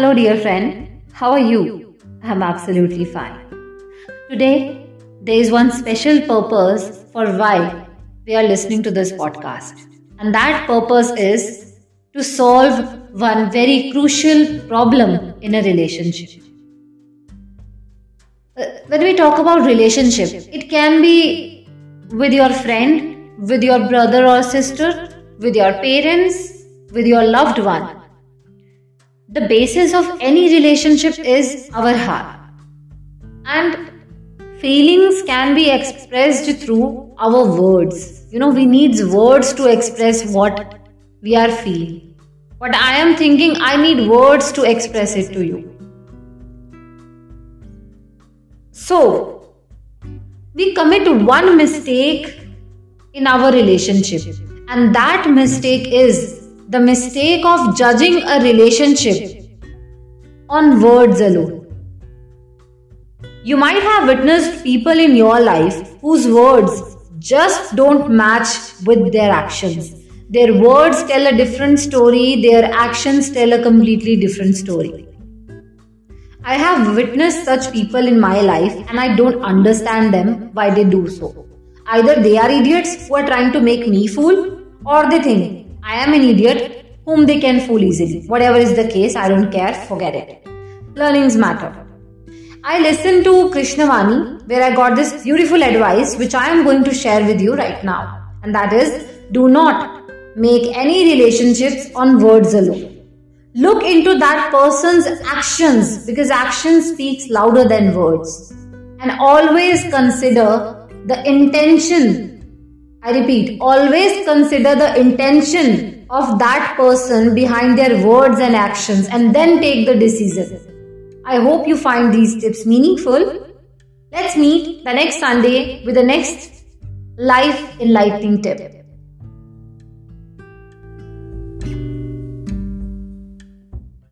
Hello, dear friend. How are you? I'm absolutely fine. Today, there is one special purpose for why we are listening to this podcast. And that purpose is to solve one very crucial problem in a relationship. Uh, when we talk about relationship, it can be with your friend, with your brother or sister, with your parents, with your loved one the basis of any relationship is our heart. And feelings can be expressed through our words. You know, we need words to express what we are feeling. What I am thinking, I need words to express it to you. So, we commit one mistake in our relationship, and that mistake is the mistake of judging a relationship on words alone. You might have witnessed people in your life whose words just don't match with their actions. Their words tell a different story, their actions tell a completely different story. I have witnessed such people in my life and I don't understand them why they do so. Either they are idiots who are trying to make me fool or they think I am an idiot whom they can fool easily. Whatever is the case, I don't care, forget it. Learnings matter. I listened to Krishnavani where I got this beautiful advice which I am going to share with you right now. And that is do not make any relationships on words alone. Look into that person's actions because action speaks louder than words. And always consider the intention I repeat, always consider the intention of that person behind their words and actions and then take the decision. I hope you find these tips meaningful. Let's meet the next Sunday with the next life enlightening tip.